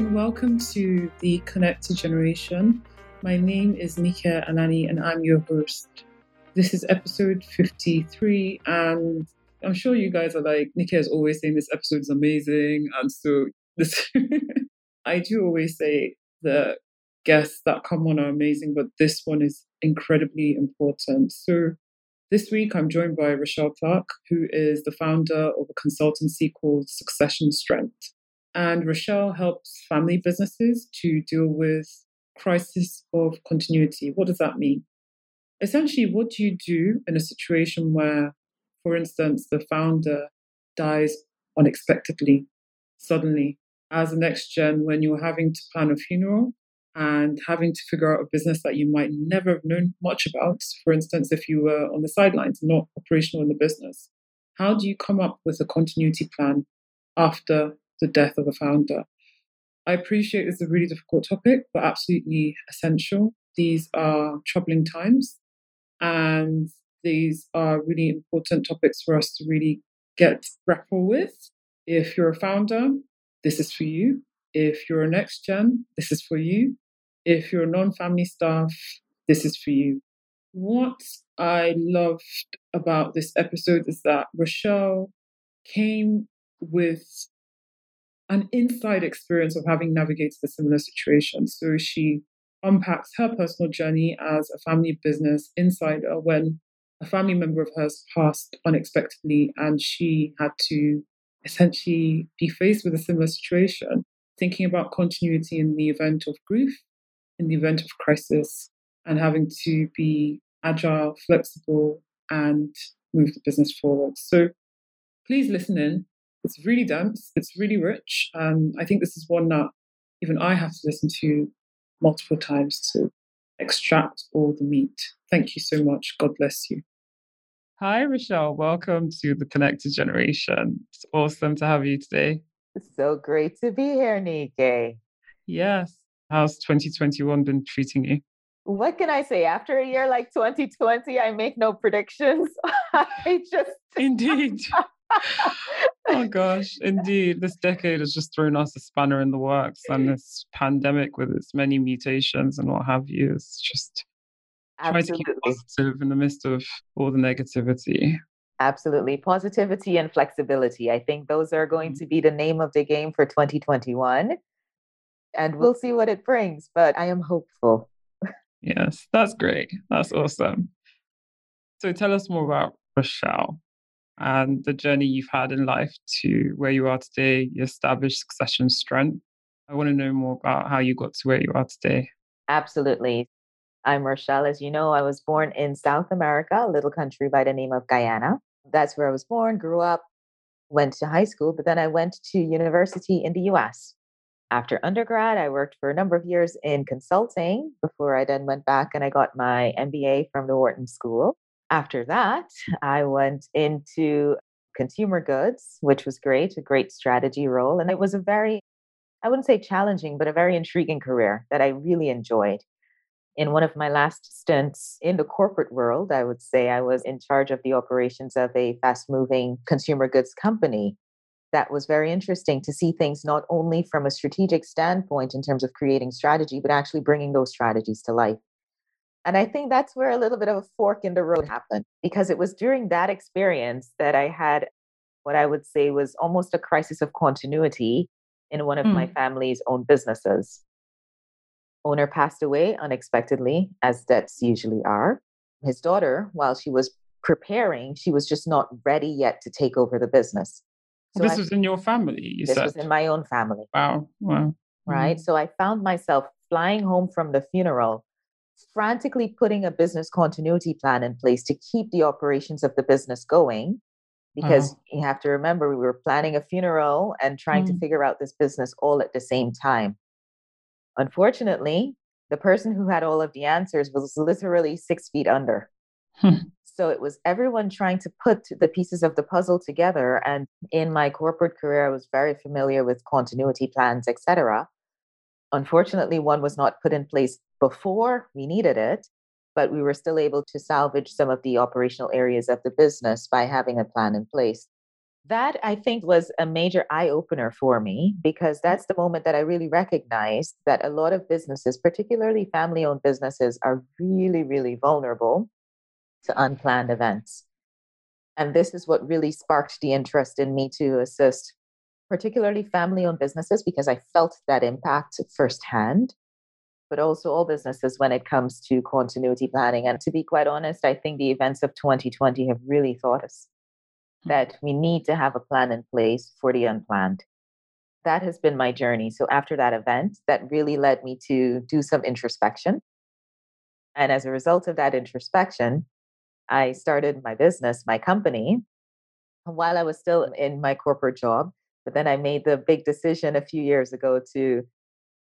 and welcome to the Connected Generation. My name is Nika Anani and I'm your host. This is episode 53, and I'm sure you guys are like, Nika is always saying this episode is amazing. And so this I do always say the guests that come on are amazing, but this one is incredibly important. So this week I'm joined by Rochelle Clarke, who is the founder of a consultancy called Succession Strength. And Rochelle helps family businesses to deal with crisis of continuity. What does that mean? Essentially, what do you do in a situation where, for instance, the founder dies unexpectedly, suddenly, as a next gen, when you're having to plan a funeral and having to figure out a business that you might never have known much about? For instance, if you were on the sidelines, not operational in the business, how do you come up with a continuity plan after the death of a founder. I appreciate it's a really difficult topic, but absolutely essential. These are troubling times, and these are really important topics for us to really get grapple with. If you're a founder, this is for you. If you're a next gen, this is for you. If you're a non family staff, this is for you. What I loved about this episode is that Rochelle came with an inside experience of having navigated a similar situation. So she unpacks her personal journey as a family business insider when a family member of hers passed unexpectedly and she had to essentially be faced with a similar situation, thinking about continuity in the event of grief, in the event of crisis, and having to be agile, flexible, and move the business forward. So please listen in it's really dense. It's really rich. Um, I think this is one that even I have to listen to multiple times to extract all the meat. Thank you so much. God bless you. Hi, Rochelle. Welcome to the Connected Generation. It's awesome to have you today. It's so great to be here, Nike. Yes. How's 2021 been treating you? What can I say? After a year like 2020, I make no predictions. I just. Indeed. oh gosh, indeed. This decade has just thrown us a spanner in the works, and this pandemic with its many mutations and what have you is just trying to keep positive in the midst of all the negativity. Absolutely. Positivity and flexibility. I think those are going to mm-hmm. be the name of the game for 2021. And we'll see what it brings, but I am hopeful. yes, that's great. That's awesome. So tell us more about Rochelle and the journey you've had in life to where you are today, you established succession strength. I want to know more about how you got to where you are today. Absolutely. I'm Rochelle. As you know, I was born in South America, a little country by the name of Guyana. That's where I was born, grew up, went to high school, but then I went to university in the US. After undergrad, I worked for a number of years in consulting before I then went back and I got my MBA from the Wharton School. After that, I went into consumer goods, which was great, a great strategy role. And it was a very, I wouldn't say challenging, but a very intriguing career that I really enjoyed. In one of my last stints in the corporate world, I would say I was in charge of the operations of a fast moving consumer goods company. That was very interesting to see things not only from a strategic standpoint in terms of creating strategy, but actually bringing those strategies to life. And I think that's where a little bit of a fork in the road happened because it was during that experience that I had what I would say was almost a crisis of continuity in one of mm. my family's own businesses. Owner passed away unexpectedly, as deaths usually are. His daughter, while she was preparing, she was just not ready yet to take over the business. So this I, was in your family, you this said? was in my own family. Wow. Wow. Right. Mm. So I found myself flying home from the funeral frantically putting a business continuity plan in place to keep the operations of the business going because uh-huh. you have to remember we were planning a funeral and trying mm. to figure out this business all at the same time. Unfortunately, the person who had all of the answers was literally six feet under. Hmm. So it was everyone trying to put the pieces of the puzzle together. And in my corporate career, I was very familiar with continuity plans, etc. Unfortunately, one was not put in place before we needed it, but we were still able to salvage some of the operational areas of the business by having a plan in place. that I think was a major eye opener for me because mm. that's the moment that I really recognized that a lot of businesses, particularly family owned businesses, are really, really vulnerable to unplanned events. And this is what really sparked the interest in me to assist, particularly family owned businesses, because I felt that impact firsthand, but also all businesses when it comes to continuity planning. And to be quite honest, I think the events of 2020 have really taught us hmm. that we need to have a plan in place for the unplanned. That has been my journey. So after that event, that really led me to do some introspection. And as a result of that introspection, I started my business, my company, while I was still in my corporate job. But then I made the big decision a few years ago to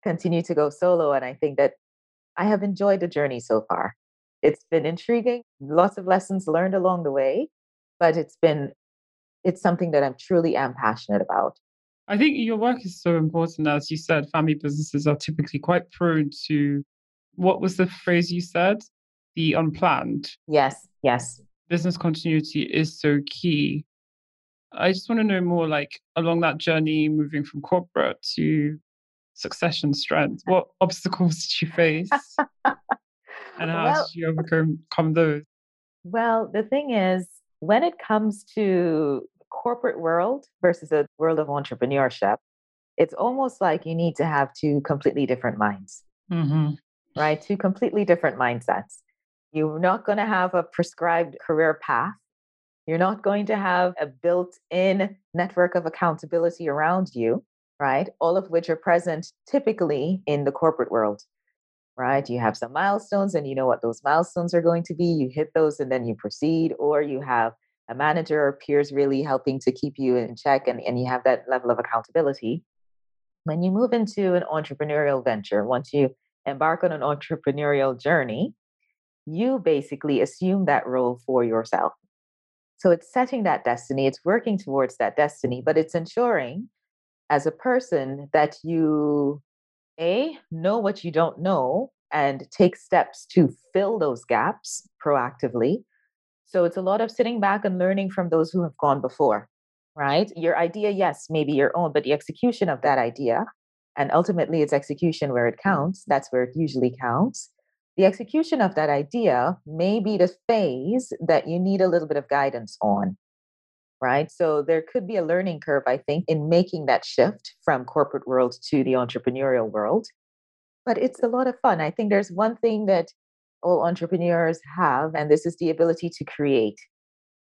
continue to go solo. And I think that I have enjoyed the journey so far. It's been intriguing, lots of lessons learned along the way, but it's been it's something that I'm truly am passionate about. I think your work is so important. As you said, family businesses are typically quite prone to what was the phrase you said? The unplanned. Yes, yes. Business continuity is so key. I just want to know more like along that journey, moving from corporate to succession strength, what obstacles did you face? and how well, did you overcome those? Well, the thing is, when it comes to corporate world versus a world of entrepreneurship, it's almost like you need to have two completely different minds, mm-hmm. right? Two completely different mindsets. You're not going to have a prescribed career path. You're not going to have a built in network of accountability around you, right? All of which are present typically in the corporate world, right? You have some milestones and you know what those milestones are going to be. You hit those and then you proceed, or you have a manager or peers really helping to keep you in check and, and you have that level of accountability. When you move into an entrepreneurial venture, once you embark on an entrepreneurial journey, you basically assume that role for yourself. So it's setting that destiny, it's working towards that destiny, but it's ensuring as a person that you a know what you don't know and take steps to fill those gaps proactively so it's a lot of sitting back and learning from those who have gone before, right? Your idea, yes, maybe your own, but the execution of that idea, and ultimately it's execution where it counts, that's where it usually counts. The execution of that idea may be the phase that you need a little bit of guidance on, right? So there could be a learning curve, I think, in making that shift from corporate world to the entrepreneurial world. But it's a lot of fun. I think there's one thing that all entrepreneurs have, and this is the ability to create.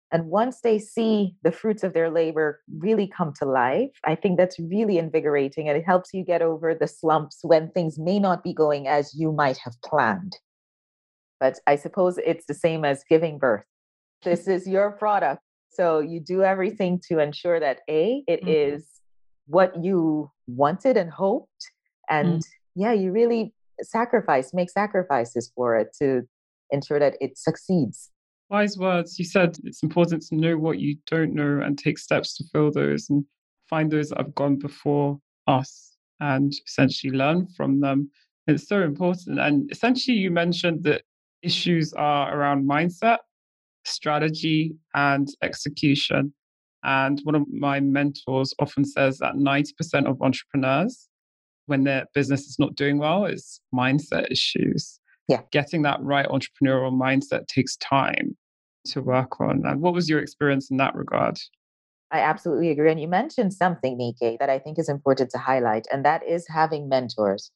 And once they see the fruits of their labor really come to life, I think that's really invigorating and it helps you get over the slumps when things may not be going as you might have planned. But I suppose it's the same as giving birth. This is your product. So you do everything to ensure that A, it mm-hmm. is what you wanted and hoped. And mm. yeah, you really sacrifice, make sacrifices for it to ensure that it succeeds. Wise words. You said it's important to know what you don't know and take steps to fill those and find those that have gone before us and essentially learn from them. It's so important. And essentially, you mentioned that issues are around mindset, strategy, and execution. And one of my mentors often says that 90% of entrepreneurs when their business is not doing well is mindset issues. Yeah. Getting that right entrepreneurial mindset takes time to work on. And what was your experience in that regard? I absolutely agree. And you mentioned something, Nike, that I think is important to highlight, and that is having mentors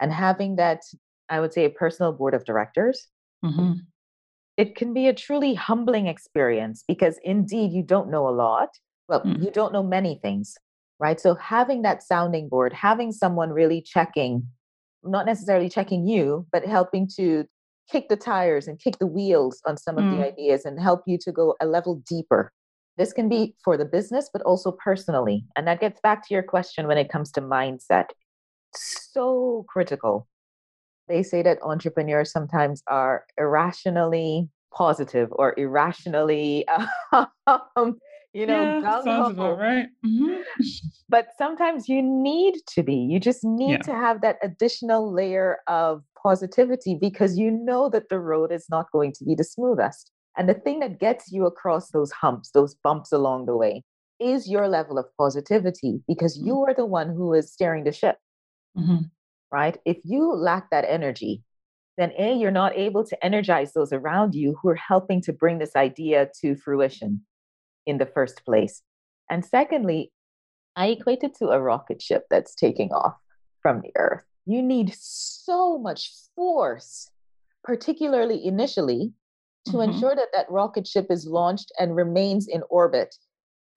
and having that, I would say, a personal board of directors. Mm-hmm. It can be a truly humbling experience because indeed you don't know a lot. Well, mm. you don't know many things, right? So having that sounding board, having someone really checking, not necessarily checking you, but helping to kick the tires and kick the wheels on some of mm. the ideas and help you to go a level deeper. This can be for the business, but also personally. And that gets back to your question when it comes to mindset. So critical. They say that entrepreneurs sometimes are irrationally positive or irrationally um, you know, yeah, sounds about right. Mm-hmm. but sometimes you need to be. You just need yeah. to have that additional layer of positivity because you know that the road is not going to be the smoothest. And the thing that gets you across those humps, those bumps along the way, is your level of positivity because Mm. you are the one who is steering the ship, Mhm. Right? If you lack that energy, then A, you're not able to energize those around you who are helping to bring this idea to fruition in the first place. And secondly, I equate it to a rocket ship that's taking off from the earth. You need so much force, particularly initially, to Mhm. ensure that that rocket ship is launched and remains in orbit.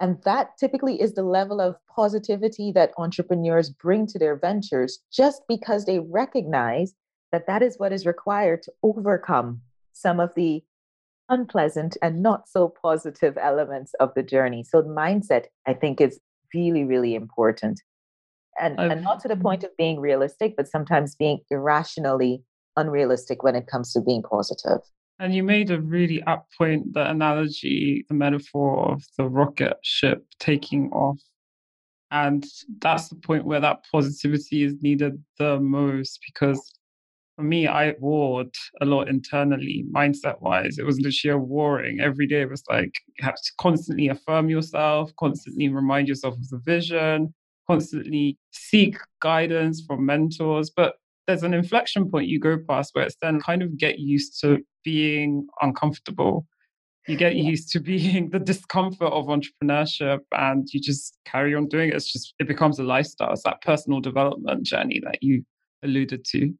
And that typically is the level of positivity that entrepreneurs bring to their ventures just because they recognize that that is what is required to overcome some of the unpleasant and not so positive elements of the journey. So, mindset, I think, is really, really important. And, and not to the mm-hmm. point of being realistic, but sometimes being irrationally unrealistic when it comes to being positive. And you made a really apt point, the analogy, the metaphor of the rocket ship taking off. And that's the point where that positivity is needed the most because for me, I warred a lot internally, mindset wise. It was literally warring. Every day it was like you have to constantly affirm yourself, constantly remind yourself of the vision, constantly seek guidance from mentors. But there's an inflection point you go past where it's then kind of get used to being uncomfortable. You get Yeah. used to being the discomfort of entrepreneurship and you just carry on doing it. It's just, it becomes a lifestyle. It's that personal development journey that you alluded to.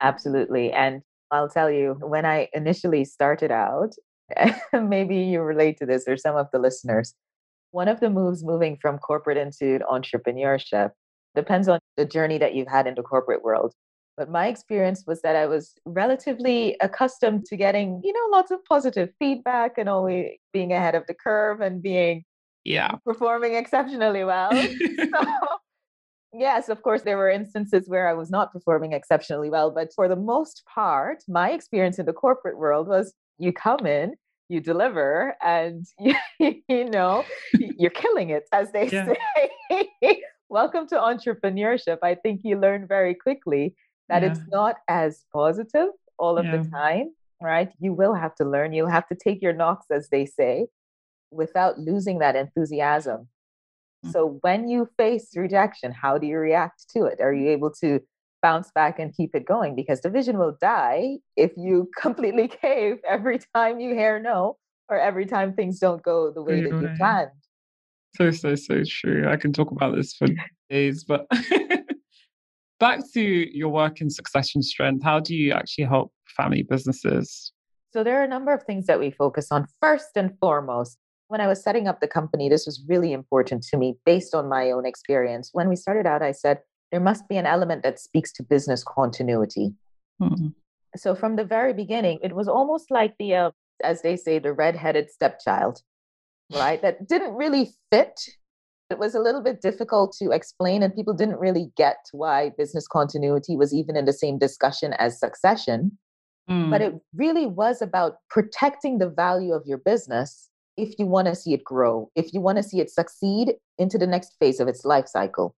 Absolutely. And I'll tell you, when I initially started out, maybe you relate to this or some of the listeners. One of the moves moving from corporate into entrepreneurship depends on the journey that you've had in the corporate world. But my experience was that I was relatively accustomed to getting, you know, lots of positive feedback and always being ahead of the curve and being Yeah. performing exceptionally well. So, yes, of course, there were instances where I was not performing exceptionally well, but for the most part, my experience in the corporate world was you come in, you deliver, and you, you know, you're killing it, as they Yeah. say. Welcome to entrepreneurship. I think you learn very quickly that it's not as positive all of Yeah. the time, right? You will have to learn. You'll have to take your knocks, as they say, without losing that enthusiasm. Mm. So when you face rejection, how do you react to it? Are you able to bounce back and keep it going? Because the vision will die if you completely cave every time you hear no or every time things don't go the way that you planned. So, so, so true. I can talk about this for days, but back to your work in succession strength, how do you actually help family businesses? So there are a number of things that we focus on. First and foremost, when I was setting up the company, this was really important to me based on my own experience. When we started out, I said there must be an element that speaks to business continuity. Mhm. So from the very beginning, it was almost like the, uh, as they say, the red-headed stepchild, right? That didn't really fit. It was a little bit difficult to explain, and people didn't really get why business continuity was even in the same discussion as succession. But Mm. it really was about protecting the value of your business if you want to see it grow, if you want to see it succeed into the next phase of its life cycle.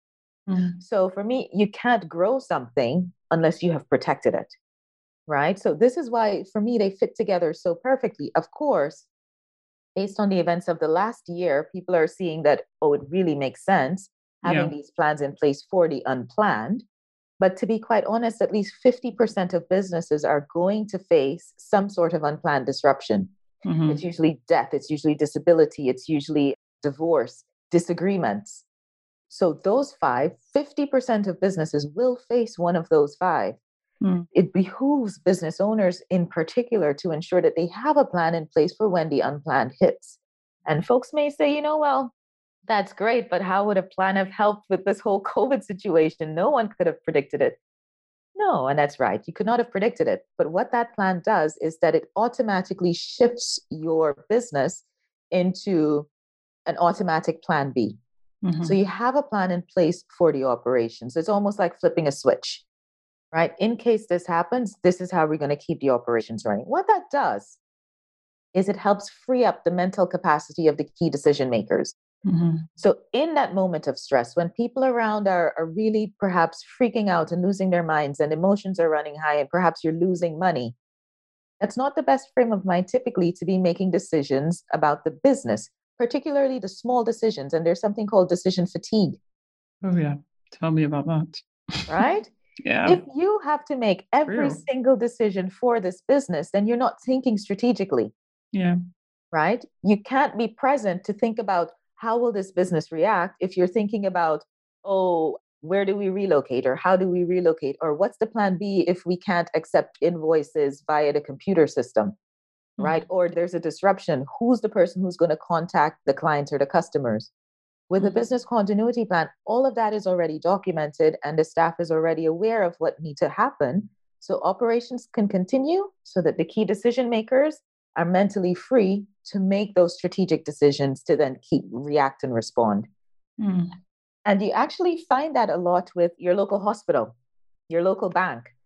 Mm. So for me, you can't grow something unless you have protected it. Right. So this is why for me they fit together so perfectly. Of course, based on the events of the last year, people are seeing that, oh, it really makes sense having Yeah. these plans in place for the unplanned. But to be quite honest, at least 50% of businesses are going to face some sort of unplanned disruption. Mhm. It's usually death, it's usually disability, it's usually divorce, disagreements. So, those five, 50% of businesses will face one of those five. Mm. It behooves business owners in particular to ensure that they have a plan in place for when the unplanned hits. And folks may say, you know, well, that's great, but how would a plan have helped with this whole COVID situation? No one could have predicted it. No, and that's right. You could not have predicted it. But what that plan does is that it automatically shifts your business into an automatic plan B. Mhm. So you have a plan in place for the operations. It's almost like flipping a switch, right? In case this happens, this is how we're going to keep the operations running. What that does is it helps free up the mental capacity of the key decision makers. Mhm. So, in that moment of stress, when people around are, are really perhaps freaking out and losing their minds and emotions are running high, and perhaps you're losing money, that's not the best frame of mind typically to be making decisions about the business. particularly the small decisions. And there's something called decision fatigue. Oh, yeah. Tell me about that. Right? Yeah. If you have to make every True. single decision for this business, then you're not thinking strategically, yeah. right? You can't be present to think about how will this business react if you're thinking about, oh, where do we relocate or how do we relocate or what's the plan B if we can't accept invoices via the computer system? right? Mm-hmm. Or there's a disruption. Who's the person who's going to contact the clients or the customers? With a Mhm. business continuity plan, all of that is already documented and the staff is already aware of what needs to happen. So operations can continue so that the key decision makers are mentally free to make those strategic decisions to then keep react and respond. Mm. And you actually find that a lot with your local hospital, your local bank,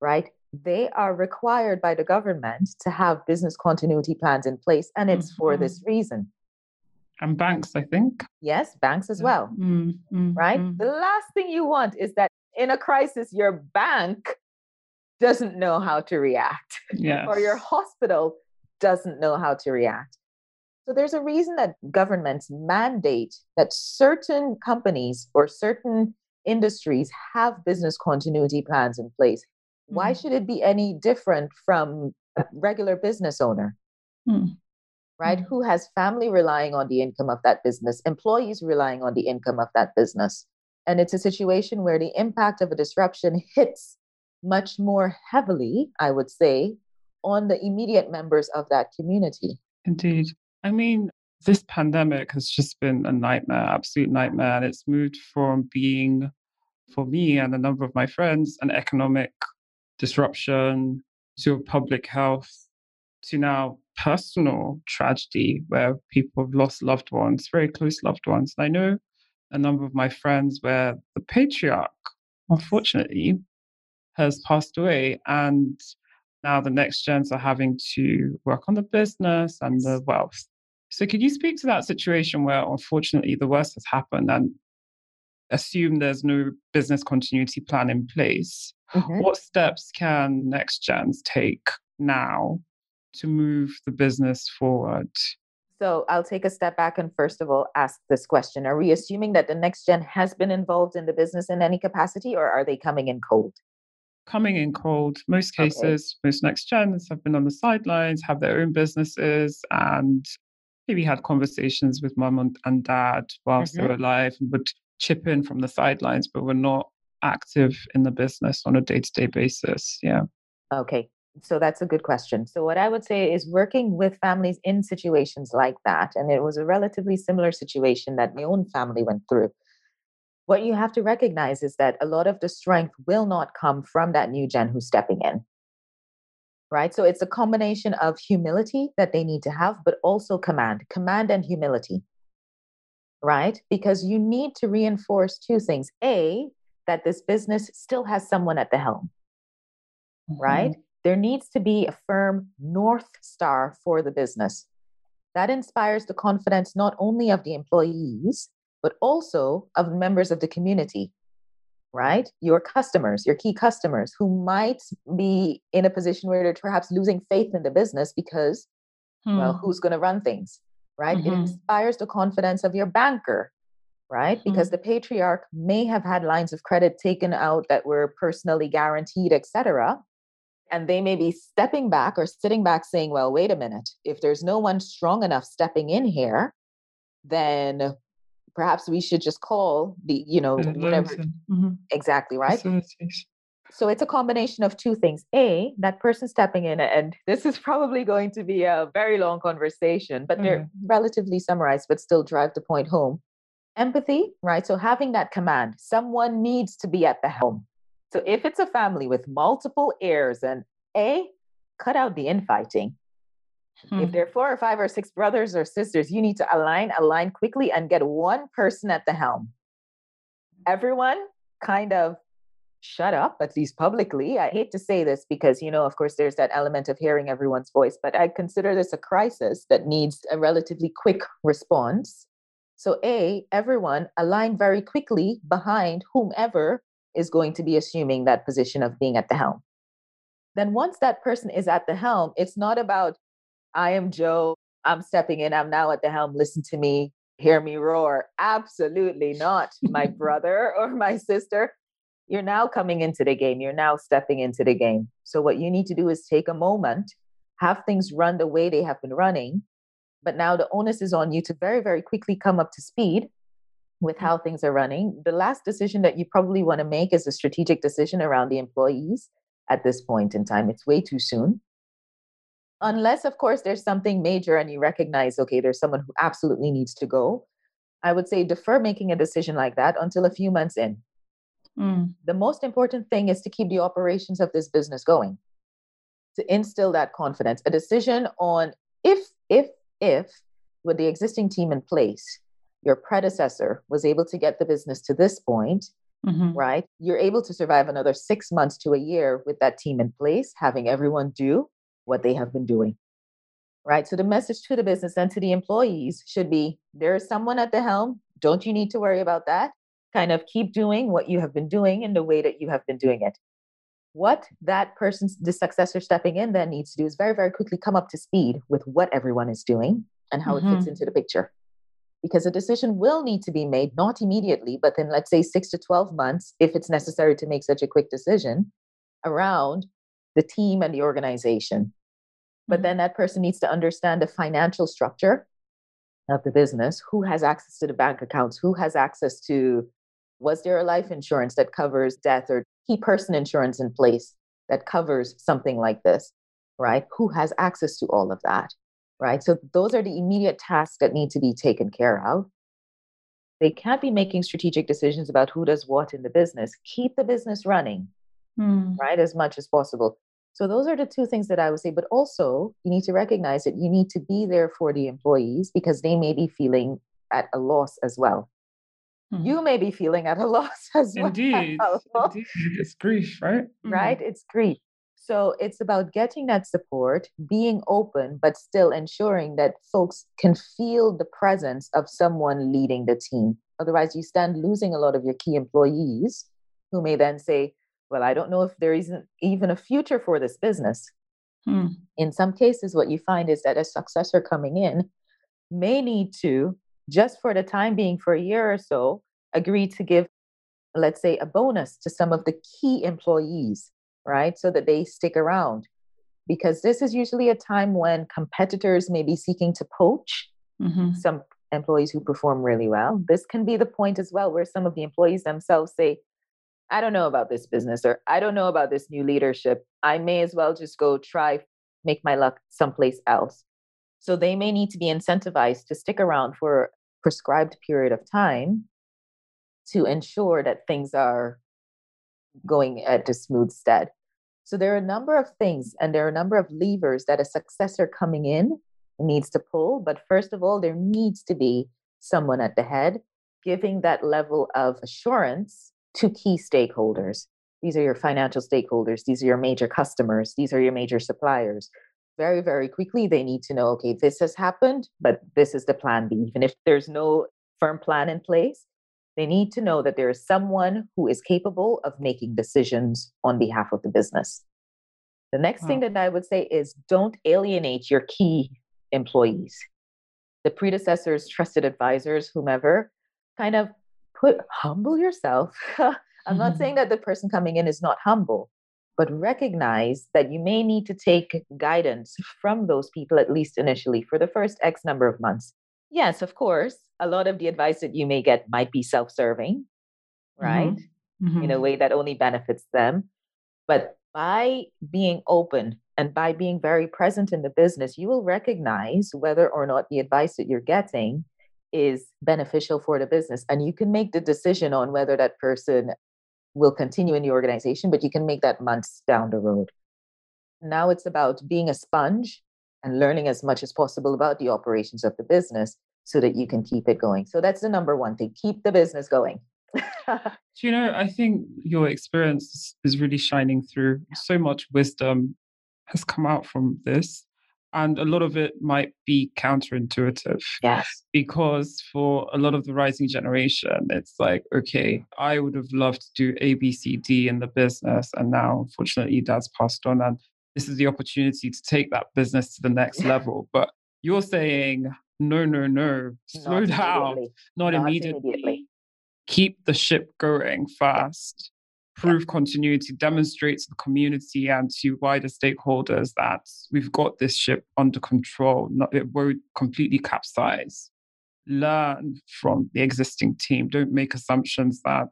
right? They are required by the government to have business continuity plans in place, and it's for this reason. And banks, I think. Yes, banks as well, Mm, mm, right? mm. The last thing you want is that in a crisis, your bank doesn't know how to react, Yes. or your hospital doesn't know how to react. So there's a reason that governments mandate that certain companies or certain industries have business continuity plans in place. Why Mhm. should it be any different from a regular business owner, Mm. Right? Mm. Who has family relying on the income of that business, employees relying on the income of that business. And it's a situation where the impact of a disruption hits much more heavily, I would say, on the immediate members of that community. Indeed. I mean, this pandemic has just been a nightmare, absolute nightmare. And it's moved from being, for me and a number of my friends, an economic disruption to public health to now personal tragedy where people have lost loved ones, very close loved ones. And I know a number of my friends where the patriarch, unfortunately, has passed away. And now the next gens are having to work on the business and the wealth. So, could you speak to that situation where, unfortunately, the worst has happened and assume there's no business continuity plan in place? Mhm. What steps can next gens take now to move the business forward? So I'll take a step back and first of all ask this question Are we assuming that the next gen has been involved in the business in any capacity or are they coming in cold? Coming in cold, most Okay. cases, most next gens have been on the sidelines, have their own businesses, and maybe had conversations with mum and, dad whilst they Mhm. were alive and would chip in from the sidelines, but were not active in the business on a day to day basis. Yeah. Okay, so that's a good question. So, what I would say is working with families in situations like that, and it was a relatively similar situation that my own family went through. What you have to recognize is that a lot of the strength will not come from that new gen who's stepping in. Right. So, it's a combination of humility that they need to have, but also command, command and humility. Right. Because you need to reinforce two things A, that this business still has someone at the helm right? Mm-hmm. There needs to be a firm North Star for the business. That inspires the confidence not only of the employees, but also of members of the community, right? Your customers, your key customers who might be in a position where they're perhaps losing faith in the business because, well, Hmm. who's going to run things, right? It Mhm. inspires the confidence of your banker, right? Because the patriarch may have had lines of credit taken out that were personally guaranteed, etc. And they may be stepping back or sitting back saying, well, wait a minute, if there's no one strong enough stepping in here, then perhaps we should just call the, you know, whatever. and- mhm, Exactly, right? So it's a combination of two things. A, that person stepping in, and this is probably going to be a very long conversation, but they're relatively summarized, but still drive the point home. Empathy, right? So having that command, someone needs to be at the helm. So if it's a family with multiple heirs, and A, cut out the infighting. If Hmm. there are four or five or six brothers or sisters, you need to align, align quickly, and get one person at the helm. Everyone kind of shut up, at least publicly. I hate to say this because, you know, of course, there's that element of hearing everyone's voice, but I consider this a crisis that needs a relatively quick response. So, A, everyone align very quickly behind whomever is going to be assuming that position of being at the helm. Then, once that person is at the helm, it's not about, I am Joe, I'm stepping in, I'm now at the helm, listen to me, hear me roar. Absolutely not, my brother or my sister. You're now coming into the game. You're now stepping into the game. So, what you need to do is take a moment, have things run the way they have been running. But now the onus is on you to very, very quickly come up to speed with mm. how things are running. The last decision that you probably want to make is a strategic decision around the employees at this point in time. It's way too soon. Unless, of course, there's something major and you recognize, okay, there's someone who absolutely needs to go. I would say defer making a decision like that until a few months in. Mm. The most important thing is to keep the operations of this business going, to instill that confidence. A decision on if, if, if, with the existing team in place, your predecessor was able to get the business to this point, mm-hmm. right? You're able to survive another six months to a year with that team in place, having everyone do what they have been doing. Right. So the message to the business and to the employees should be there is someone at the helm. Don't you need to worry about that? Kind of keep doing what you have been doing in the way that you have been doing it. What that person's, the successor stepping in, then needs to do is very, very quickly come up to speed with what everyone is doing and how mm-hmm. it fits mm-hmm. into the picture. Because a decision will need to be made, not immediately, but then let's say six to 12 months, if it's necessary to make such a quick decision around the team and the organization. But mm-hmm. then that person needs to understand the financial structure of the business who has access to the bank accounts who has access to was there a life insurance that covers death or key person insurance in place that covers something like this right? Who has access to all of that right so those are the immediate tasks that need to be taken care of they can't be making strategic decisions about who does what in the business keep the business running mm. right as much as possible so those are the two things that I would say. But also, you need to recognize that you need to be there for the employees because they may be feeling at a loss as well. Hmm. You may be feeling at a loss as Indeed. well. Indeed. It's grief, right? Mm. Right? It's grief. So it's about getting that support, being open, but still ensuring that folks can feel the presence of someone leading the team. Otherwise, you stand losing a lot of your key employees who may then say, well, I don't know if there isn't even a future for this business. Hmm. In some cases, what you find is that a successor coming in may need to, just for the time being, for a year or so, agree to give, let's say, a bonus to some of the key employees, right? So that they stick around. Because this is usually a time when competitors may be seeking to poach mm-hmm. some employees who perform really well. This can be the point as well where some of the employees themselves say, I don't know about this business or I don't know about this new leadership. I may as well just go try make my luck someplace else. So they may need to be incentivized to stick around for a prescribed period of time to ensure that things are going at a smooth stead. So there are a number of things and there are a number of levers that a successor coming in needs to pull. But first of all, there needs to be someone at the head giving that level of assurance to key stakeholders. These are your financial stakeholders, these are your major customers, these are your major suppliers. Very, very quickly, they need to know okay, this has happened, but this is the plan B. Even if there's no firm plan in place, they need to know that there is someone who is capable of making decisions on behalf of the business. The next wow. thing that I would say is don't alienate your key employees. The predecessors, trusted advisors, whomever, kind of put humble yourself. I'm not saying that the person coming in is not humble, but recognize that you may need to take guidance from those people, at least initially, for the first X number of months. Yes, of course, a lot of the advice that you may get might be self serving, right? Mm-hmm. Mm-hmm. In a way that only benefits them. But by being open and by being very present in the business, you will recognize whether or not the advice that you're getting is beneficial for the business. And you can make the decision on whether that person will continue in the organization, but you can make that months down the road. Now it's about being a sponge and learning as much as possible about the operations of the business so that you can keep it going. So that's the number one thing keep the business going. Do you know, I think your experience is really shining through. So much wisdom has come out from this. And a lot of it might be counterintuitive. Yes. Because for a lot of the rising generation, it's like, okay, I would have loved to do A, B, C, D in the business. And now, unfortunately, dad's passed on. And this is the opportunity to take that business to the next level. But You're saying, no, no, no, slow Not down, immediately. not, Not immediately. immediately. Keep the ship going fast. Prove continuity, demonstrate to the community and to wider stakeholders that we've got this ship under control. Not, it won't completely capsize. Learn from the existing team. Don't make assumptions that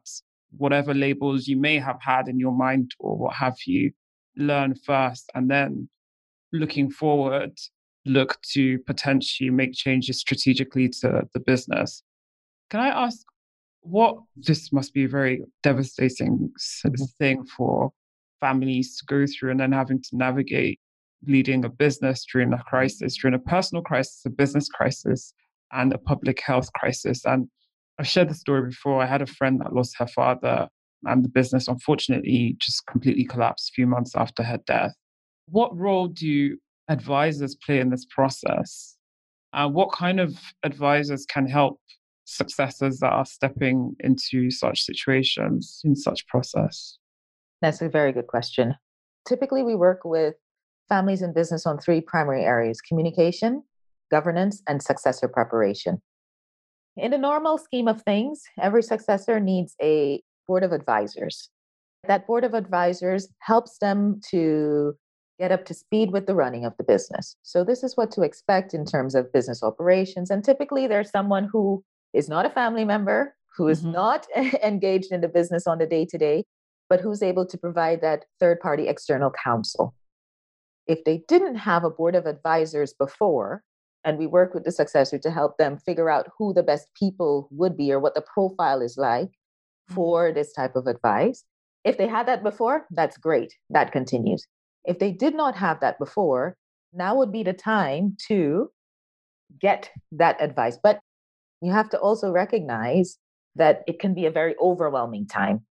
whatever labels you may have had in your mind or what have you, learn first and then looking forward, look to potentially make changes strategically to the business. Can I ask what this must be a very devastating Mhm. thing for families to go through and then having to navigate leading a business during a crisis, during a personal crisis, a business crisis, and a public health crisis. And I've shared the story before. I had a friend that lost her father, and the business unfortunately just completely collapsed a few months after her death. What role do advisors play in this process? Uh, what kind of advisors can help successors that are stepping into such situations in such process? That's a very good question. Typically, we work with families and business on three primary areas communication, governance, and successor preparation. In the normal scheme of things, every successor needs a board of advisors. That board of advisors helps them to get up to speed with the running of the business. So, this is what to expect in terms of business operations. And typically, there's someone who is not a family member, who is Mhm. not engaged in the business on the day to day, but who's able to provide that third party external counsel. If they didn't have a board of advisors before, and we work with the successor to help them figure out who the best people would be or what the profile is like for this type of advice. If they had that before, that's great. That continues. If they did not have that before, now would be the time to get that advice. But you have to also recognize that it can be a very overwhelming time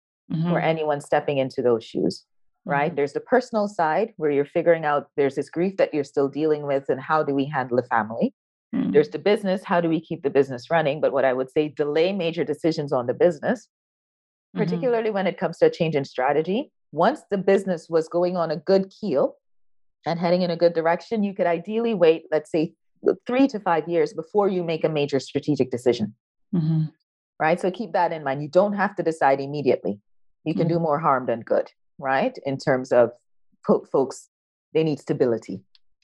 for Mhm. anyone stepping into those shoes right there's the personal side where you're figuring out there's this grief that you're still dealing with and how do we handle the family Mhm. there's the business how do we keep the business running but what i would say delay major decisions on the business Mhm. particularly when it comes to a change in strategy once the business was going on a good keel and heading in a good direction you could ideally wait let's say three to five years before you make a major strategic decision Mhm. right? So keep that in mind. You don't have to decide immediately. You can do more harm than good, right? In terms of folks, they need stability,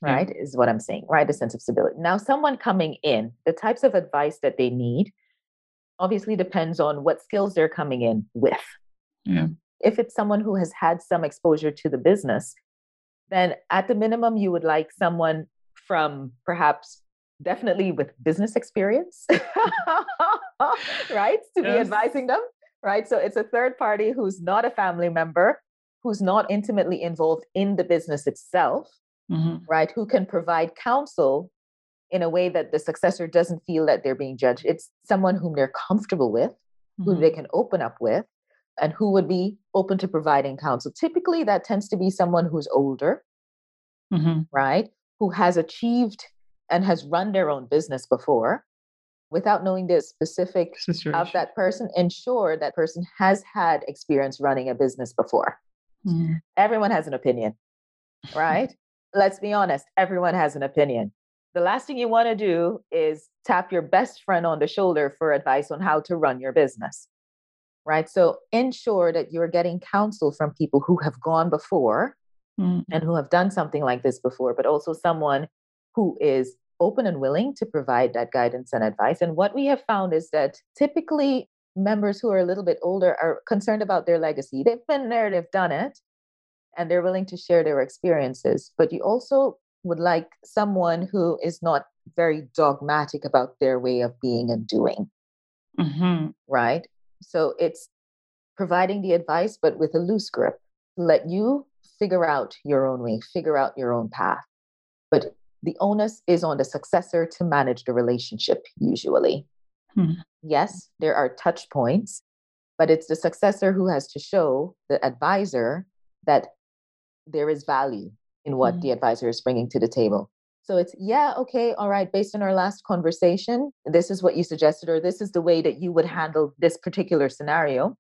Yeah. right? Is what I'm saying, right? A sense of stability. Now, someone coming in, the types of advice that they need obviously depends on what skills they're coming in with. Yeah. If it's someone who has had some exposure to the business, then at the minimum, you would like someone from perhaps definitely with business experience, right? To be advising them, right? So it's a third party who's not a family member, who's not intimately involved in the business itself, Mhm. right? Who can provide counsel in a way that the successor doesn't feel that they're being judged. It's someone whom they're comfortable with, who Mhm. they can open up with, and who would be open to providing counsel. Typically, that tends to be someone who's older, Mhm. right? Who has achieved and has run their own business before without knowing the specific of that person, ensure that person has had experience running a business before. Mhm. Everyone has an opinion, right? Let's be honest, everyone has an opinion. The last thing you want to do is tap your best friend on the shoulder for advice on how to run your business, right? So ensure that you're getting counsel from people who have gone before Mhm. and who have done something like this before, but also someone who is open and willing to provide that guidance and advice. And what we have found is that typically members who are a little bit older are concerned about their legacy. They've been there, they've done it, and they're willing to share their experiences. But you also would like someone who is not very dogmatic about their way of being and doing Mhm. right? So it's providing the advice, but with a loose grip. Let you figure out your own way, figure out your own path. But the onus is on the successor to manage the relationship, usually. Hmm. Yes, there are touch points, but it's the successor who has to show the advisor that there is value in what Hmm. the advisor is bringing to the table. So it's, yeah, okay, all right, based on our last conversation, this is what you suggested, or this is the way that you would handle this particular scenario.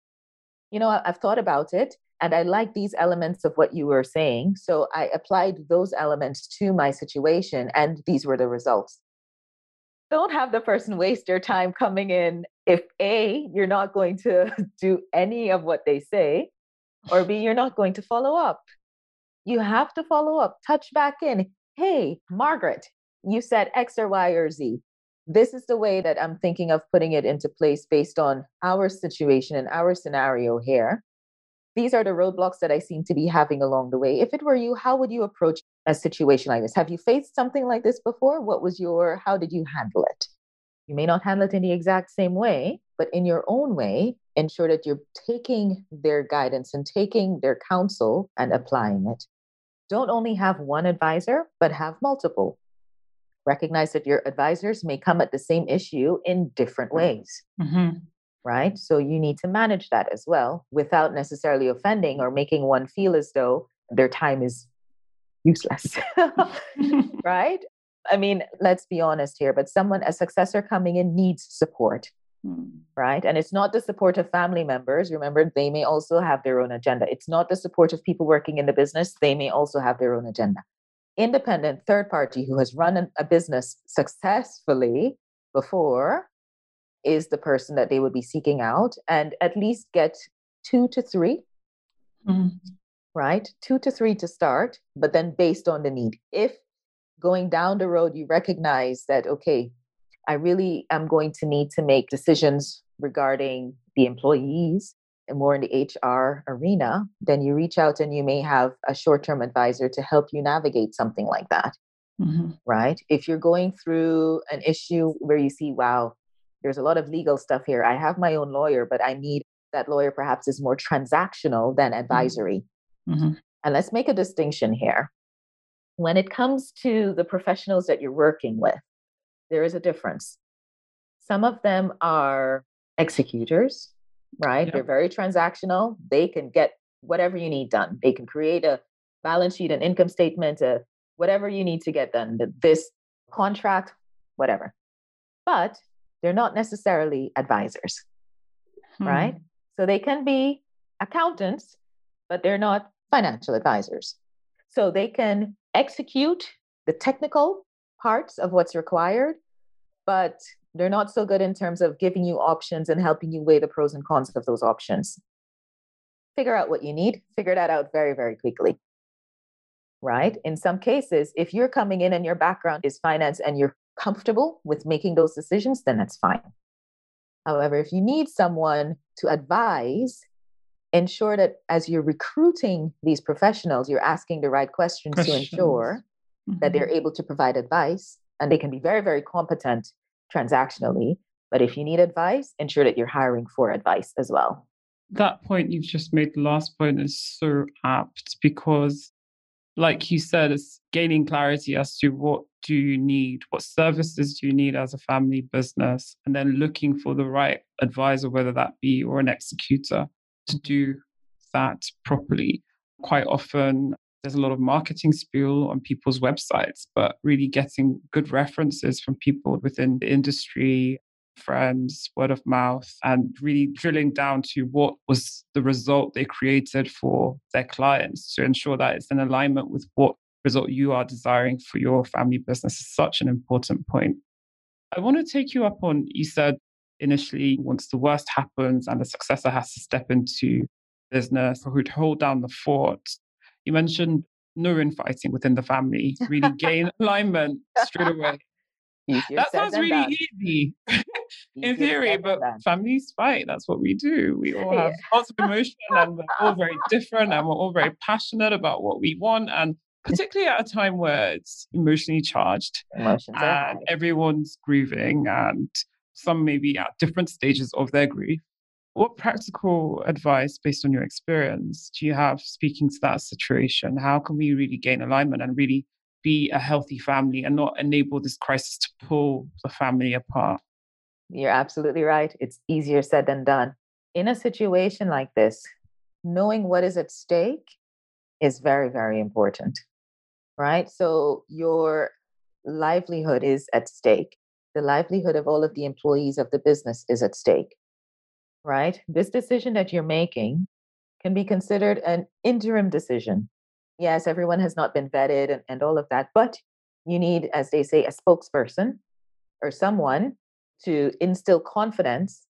You know, I've thought about it. And I like these elements of what you were saying. So I applied those elements to my situation, and these were the results. Don't have the person waste their time coming in if A, you're not going to do any of what they say, or B, you're not going to follow up. You have to follow up, touch back in. Hey, Margaret, you said X or Y or Z. This is the way that I'm thinking of putting it into place based on our situation and our scenario here. These are the roadblocks that I seem to be having along the way. If it were you, how would you approach a situation like this? Have you faced something like this before? What was your, how did you handle it? You may not handle it in the exact same way, but in your own way, ensure that you're taking their guidance and taking their counsel and applying it. Don't only have one advisor, but have multiple. Recognize that your advisors may come at the same issue in different ways. Mm-hmm. Right. So you need to manage that as well without necessarily offending or making one feel as though their time is useless. right. I mean, let's be honest here, but someone, a successor coming in, needs support. Hmm. Right. And it's not the support of family members. Remember, they may also have their own agenda. It's not the support of people working in the business. They may also have their own agenda. Independent third party who has run a business successfully before is the person that they would be seeking out and at least get two to 3 mm-hmm. right? Two to three to start, but then based on the need. If going down the road, you recognize that, okay, I really am going to need to make decisions regarding the employees and more in the HR arena, then you reach out and you may have a short term advisor to help you navigate something like that. Mm-hmm. Right? If you're going through an issue where you see, wow, there's a lot of legal stuff here. I have my own lawyer, but I need that lawyer perhaps is more transactional than mm-hmm. advisory. Mm-hmm. And let's make a distinction here when it comes to the professionals that you're working with, there is a difference. Some of them are executors, right? Yeah. They're very transactional. They can get whatever you need done. They can create a balance sheet, an income statement, a, whatever you need to get done, this contract, whatever. But they're not necessarily advisors, hmm. right? So they can be accountants, but they're not financial advisors. So they can execute the technical parts of what's required, but they're not so good in terms of giving you options and helping you weigh the pros and cons of those options. Figure out what you need, figure that out very, very quickly. Right? In some cases, if you're coming in and your background is finance and you're comfortable with making those decisions, then that's fine. However, if you need someone to advise ensure that as you're recruiting these professionals, you're asking the right questions, questions. to ensure mm-hmm. that they're able to provide advice and they can be very, very competent transactionally. But if you need advice, ensure that you're hiring for advice as well. That point you've just made, the last point is so apt because, like you said, it's gaining clarity as to what do you need, what services do you need as a family business, and then looking for the right advisor, whether that be or an executor to do that properly. Quite often, there's a lot of marketing spiel on people's websites, but really getting good references from people within the industry, friends, word of mouth, and really drilling down to what was the result they created for their clients to ensure that it's in alignment with what result you are desiring for your family business is such an important point. I want to take you up on, you said initially, once the worst happens and the successor has to step into business who'd hold down the fort, you mentioned no infighting within the family, really gain alignment straight away. Easier that sounds really done. easy in theory, but families fight. That's what we do. We all have lots of emotion and we're all very different and we're all very passionate about what we want. And particularly at a time where it's emotionally charged Emotions and everyone's grieving and some may be at different stages of their grief. What practical advice, based on your experience, do you have speaking to that situation? How can we really gain alignment and really be a healthy family and not enable this crisis to pull the family apart? You're absolutely right. It's easier said than done. In a situation like this, knowing what is at stake is very, very important, right? So your livelihood is at stake the livelihood of all of the employees of the business is at stake, right? This decision that you're making can be considered an interim decision. Yes, everyone has not been vetted and, and all of that, but you need, as they say, a spokesperson or someone to instill confidence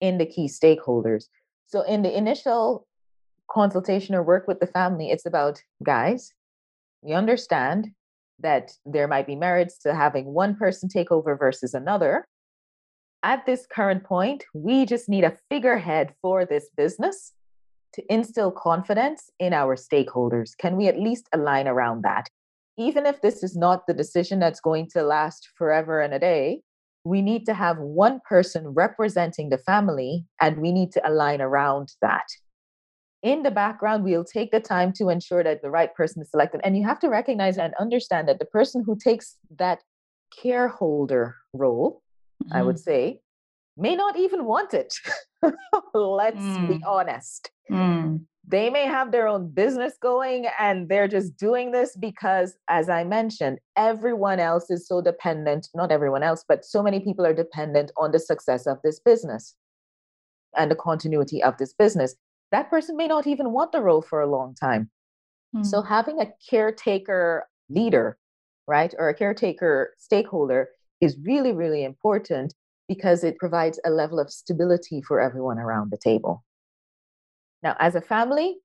in the key stakeholders. So, in the initial consultation or work with the family, it's about guys, we understand that there might be merits to having one person take over versus another. At this current point, we just need a figurehead for this business to instill confidence in our stakeholders. Can we at least align around that? Even if this is not the decision that's going to last forever and a day, we need to have one person representing the family and we need to align around that. In the background, we'll take the time to ensure that the right person is selected. And you have to recognize and understand that the person who takes that careholder role, mm-hmm. I would mm-hmm. say, may not even want it. Let's mm. be honest. Mm. They may have their own business going and they're just doing this because, as I mentioned, everyone else is so dependent, not everyone else, but so many people are dependent on the success of this business and the continuity of this business. That person may not even want the role for a long time. Mm. So, having a caretaker leader, right, or a caretaker stakeholder is really, really important because it provides a level of stability for everyone around the table. Now, as a family,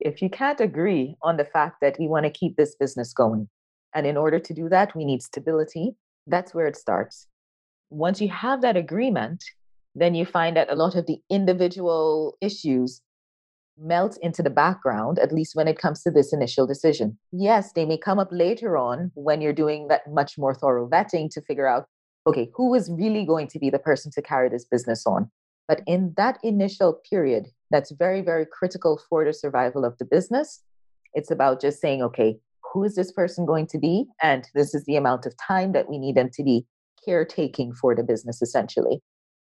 if you can't agree on the fact that we want to keep this business going, and in order to do that, we need stability, that's where it starts. Once you have that agreement, then you find that a lot of the individual issues melt into the background, at least when it comes to this initial decision. Yes, they may come up later on when you're doing that much more thorough vetting to figure out okay, who is really going to be the person to carry this business on? But in that initial period, that's very, very critical for the survival of the business. It's about just saying, okay, who is this person going to be? And this is the amount of time that we need them to be caretaking for the business, essentially.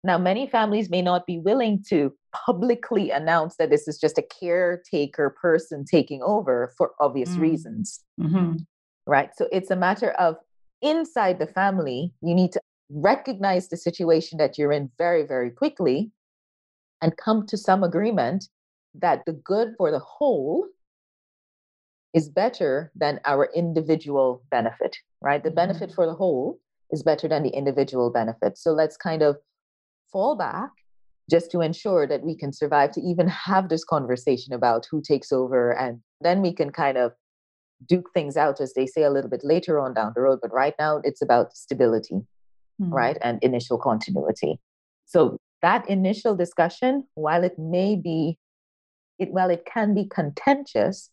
Now, many families may not be willing to publicly announce that this is just a caretaker person taking over for obvious mm. reasons. Mm-hmm. Right. So it's a matter of inside the family, you need to recognize the situation that you're in very, very quickly and come to some agreement that the good for the whole is better than our individual benefit, right? The mm-hmm. benefit for the whole is better than the individual benefit. So let's kind of fall back just to ensure that we can survive to even have this conversation about who takes over. And then we can kind of duke things out, as they say, a little bit later on down the road. But right now, it's about stability, mm-hmm. right? And initial continuity. So that initial discussion, while it may be, it while it can be contentious,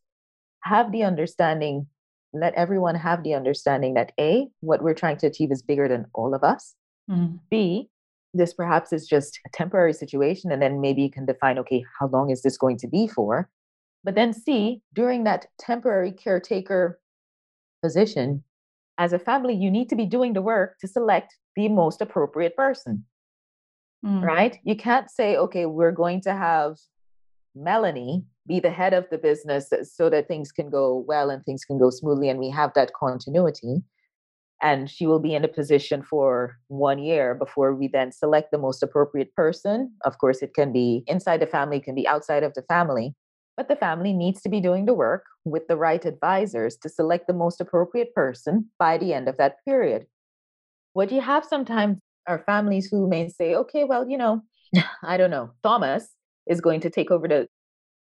have the understanding, let everyone have the understanding that A, what we're trying to achieve is bigger than all of us. Mm-hmm. B, this perhaps is just a temporary situation, and then maybe you can define, okay, how long is this going to be for? But then C, during that temporary caretaker position, as a family, you need to be doing the work to select the most appropriate person mm. right? You can't say, okay, we're going to have Melanie be the head of the business so that things can go well and things can go smoothly and we have that continuity. And she will be in a position for one year before we then select the most appropriate person. Of course, it can be inside the family, it can be outside of the family, but the family needs to be doing the work with the right advisors to select the most appropriate person by the end of that period. What you have sometimes are families who may say, okay, well, you know, I don't know, Thomas is going to take over the,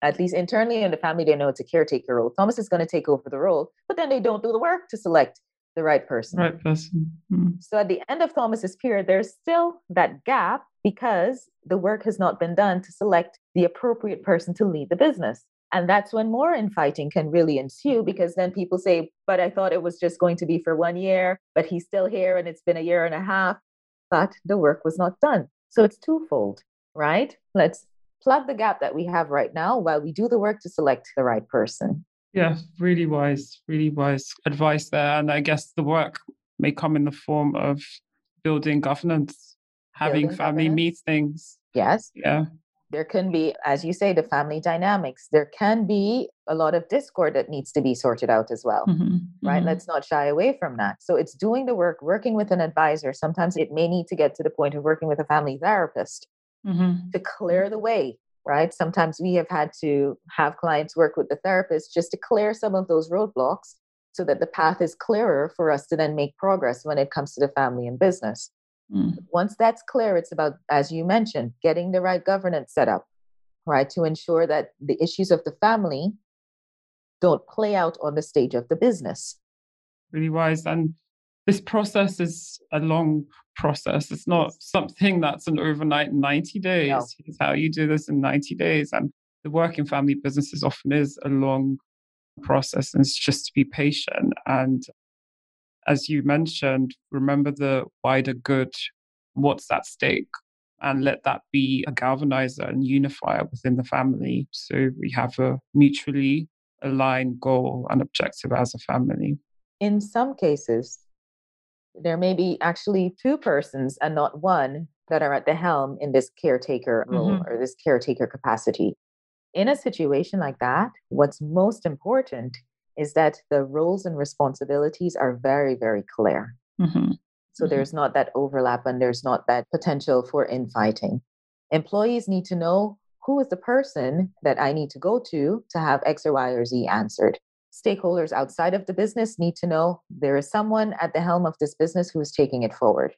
at least internally in the family, they know it's a caretaker role. Thomas is going to take over the role, but then they don't do the work to select the right person. Right person. Mm-hmm. So at the end of Thomas's period, there's still that gap because the work has not been done to select the appropriate person to lead the business. And that's when more infighting can really ensue because then people say, but I thought it was just going to be for one year, but he's still here and it's been a year and a half but the work was not done. So it's twofold, right? Let's plug the gap that we have right now while we do the work to select the right person. Yeah, really wise, really wise advice there. And I guess the work may come in the form of building governance, having building family governance. meetings. Yes. Yeah there can be, as you say, the family dynamics. There can be a lot of discord that needs to be sorted out as well, mm-hmm. right? Mm-hmm. Let's not shy away from that. So it's doing the work, working with an advisor. Sometimes it may need to get to the point of working with a family therapist mm-hmm. to clear the way right? Sometimes we have had to have clients work with the therapist just to clear some of those roadblocks so that the path is clearer for us to then make progress when it comes to the family and business. Mm. Once that's clear, it's about, as you mentioned, getting the right governance set up, right? To ensure that the issues of the family don't play out on the stage of the business. Really wise. And this process is a long process. It's not something that's an overnight 90 days. No. It's how you do this in 90 days. And the work in family businesses often is a long process and it's just to be patient and as you mentioned remember the wider good what's at stake and let that be a galvanizer and unifier within the family so we have a mutually aligned goal and objective as a family in some cases there may be actually two persons and not one that are at the helm in this caretaker role mm-hmm. or this caretaker capacity in a situation like that, what's most important is that the roles and responsibilities are very, very clear. Mm-hmm. So mm-hmm. there's not that overlap and there's not that potential for infighting. Employees need to know who is the person that I need to go to to have X or Y or Z answered. Stakeholders outside of the business need to know there is someone at the helm of this business who is taking it forward.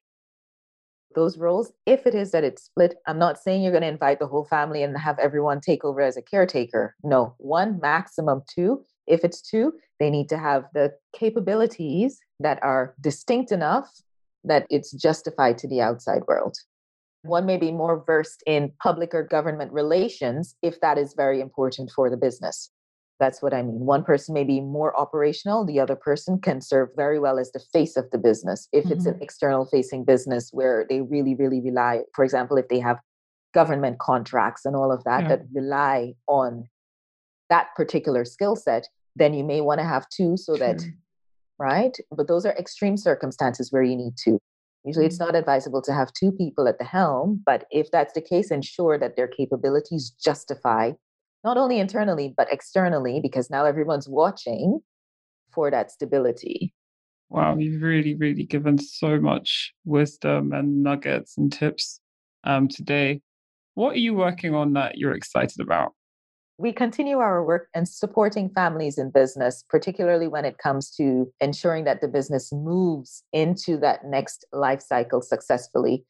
Those roles if it is that it's split i'm not saying you're going to invite the whole family and have everyone take over as a caretaker. No one maximum two. If it's two they need to have the capabilities that are distinct enough that it's justified to the outside world. One may be more versed in public or government relations if that is very important for the business that's what I mean. One person may be more operational, the other person can serve very well as the face of the business. If mm-hmm. it's an mm-hmm. external facing business where they really, really rely, for example, if they have government contracts and all of that yeah. that rely on that particular skill set, then you may want to have two so that, right? But those are extreme circumstances where you need two. Usually it's mm-hmm. not advisable to have two people at the helm, but if that's the case, ensure that their capabilities justify not only internally, but externally, because now everyone's watching for that stability. Wow, you've really, really given so much wisdom and nuggets and tips um, today. What are you working on that you're excited about? We continue our work and supporting families in business, particularly when it comes to ensuring that the business moves into that next life cycle successfully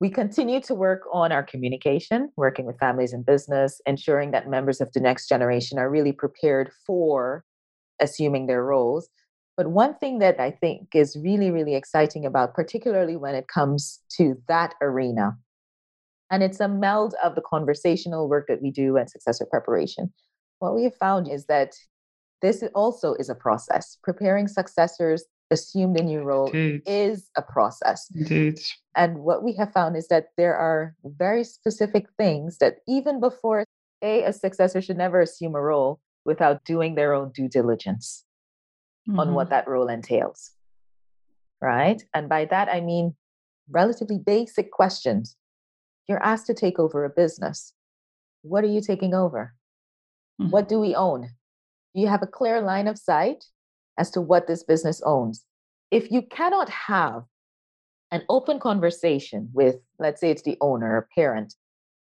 we continue to work on our communication, working with families and business, ensuring that members of the next generation are really prepared for assuming their roles. But one thing that I think is really, really exciting about, particularly when it comes to that arena, and it's a meld of the conversational work that we do and successor preparation. What we have found is that this also is a process. Preparing successors assumed a new role Indeed. is a process. Indeed. And what we have found is that there are very specific things that even before a, a successor should never assume a role without doing their own due diligence mm-hmm. on what mm-hmm. that role entails. Right? And by that I mean relatively basic questions. You're asked to take over a business. What are you taking over? Mm-hmm. What do we own? Do you have a clear line of sight as to what this business owns. If you cannot have an open conversation with, let's say it's the owner or parent,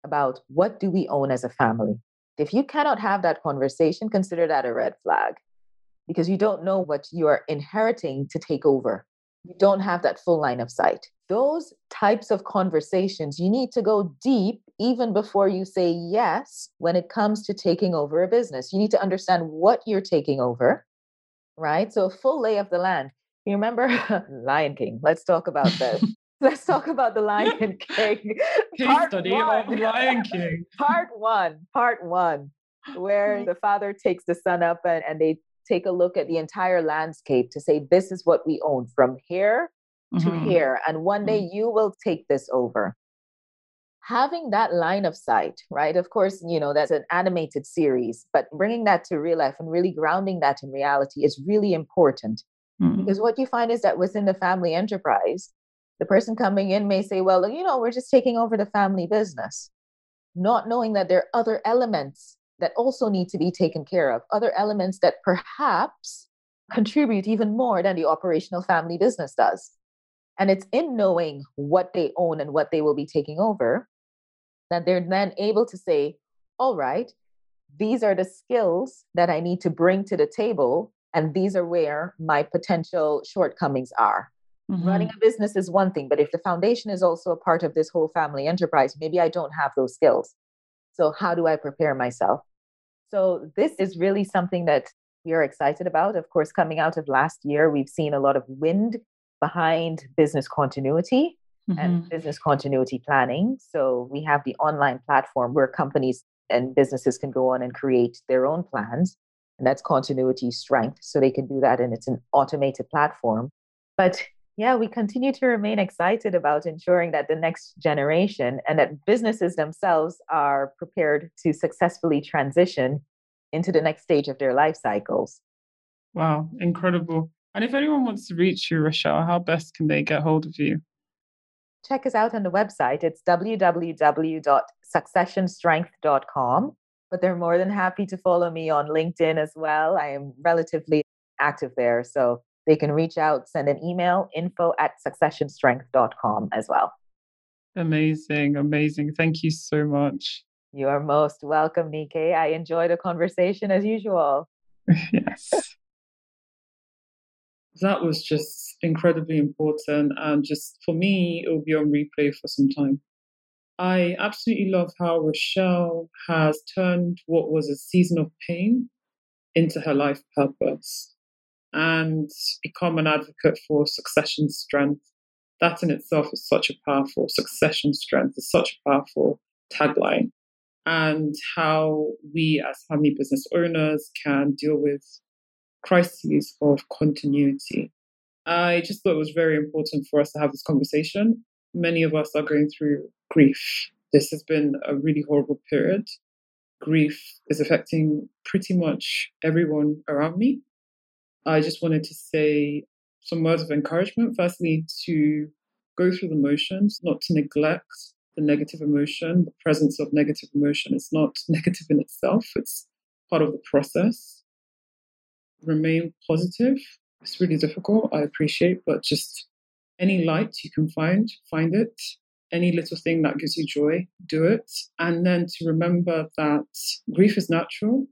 about what do we own as a family, if you cannot have that conversation, consider that a red flag because you don't know what you are inheriting to take over. You don't have that full line of sight. Those types of conversations, you need to go deep even before you say yes when it comes to taking over a business. You need to understand what you're taking over right? So full lay of the land. You remember Lion King? Let's talk about this. Let's talk about the Lion King. Part study one. of Lion King. part one. Part one, where the father takes the son up and, and they take a look at the entire landscape to say, this is what we own from here to mm-hmm. here. And one day mm-hmm. you will take this over having that line of sight, right? Of course, you know, that's an animated series, but bringing that to real life and really grounding that in reality is really important. Mm-hmm. Because what you find is that within the family enterprise, the person coming in may say, well, you know, we're just taking over the family business, not knowing that there are other elements that also need to be taken care of, other elements that perhaps contribute even more than the operational family business does. And it's in knowing what they own and what they will be taking over that they're then able to say, all right, these are the skills that I need to bring to the table. And these are where my potential shortcomings are. Mm-hmm. Running a business is one thing, but if the foundation is also a part of this whole family enterprise, maybe I don't have those skills. So, how do I prepare myself? So, this is really something that we are excited about. Of course, coming out of last year, we've seen a lot of wind behind business continuity mm-hmm. and business continuity planning. So, we have the online platform where companies and businesses can go on and create their own plans. And that's continuity strength. So, they can do that, and it's an automated platform. But yeah, we continue to remain excited about ensuring that the next generation and that businesses themselves are prepared to successfully transition into the next stage of their life cycles. Wow, incredible. And if anyone wants to reach you, Rochelle, how best can they get hold of you? Check us out on the website. It's www.successionstrength.com. But they're more than happy to follow me on LinkedIn as well. I am relatively active there. So they can reach out, send an email, info at successionstrength.com as well. Amazing, amazing. Thank you so much. You are most welcome, Nike. I enjoyed the conversation as usual. yes. That was just incredibly important. And just for me, it will be on replay for some time. I absolutely love how Rochelle has turned what was a season of pain into her life purpose and become an advocate for succession strength. That in itself is such a powerful succession strength, is such a powerful tagline. And how we as family business owners can deal with crises of continuity. I just thought it was very important for us to have this conversation. Many of us are going through grief. This has been a really horrible period. Grief is affecting pretty much everyone around me. I just wanted to say some words of encouragement. Firstly, to go through the motions, not to neglect the negative emotion. The presence of negative emotion is not negative in itself, it's part of the process. Remain positive. It's really difficult, I appreciate, but just any light you can find, find it. Any little thing that gives you joy, do it. And then to remember that grief is natural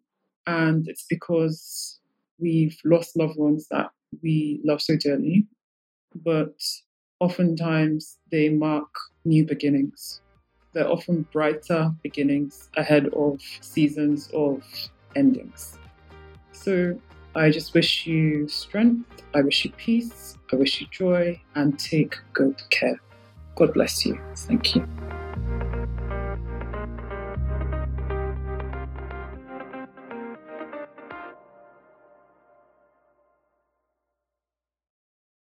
and it's because we've lost loved ones that we love so dearly, but oftentimes they mark new beginnings. They're often brighter beginnings ahead of seasons of endings. So I just wish you strength, I wish you peace, I wish you joy, and take good care. God bless you. Thank you.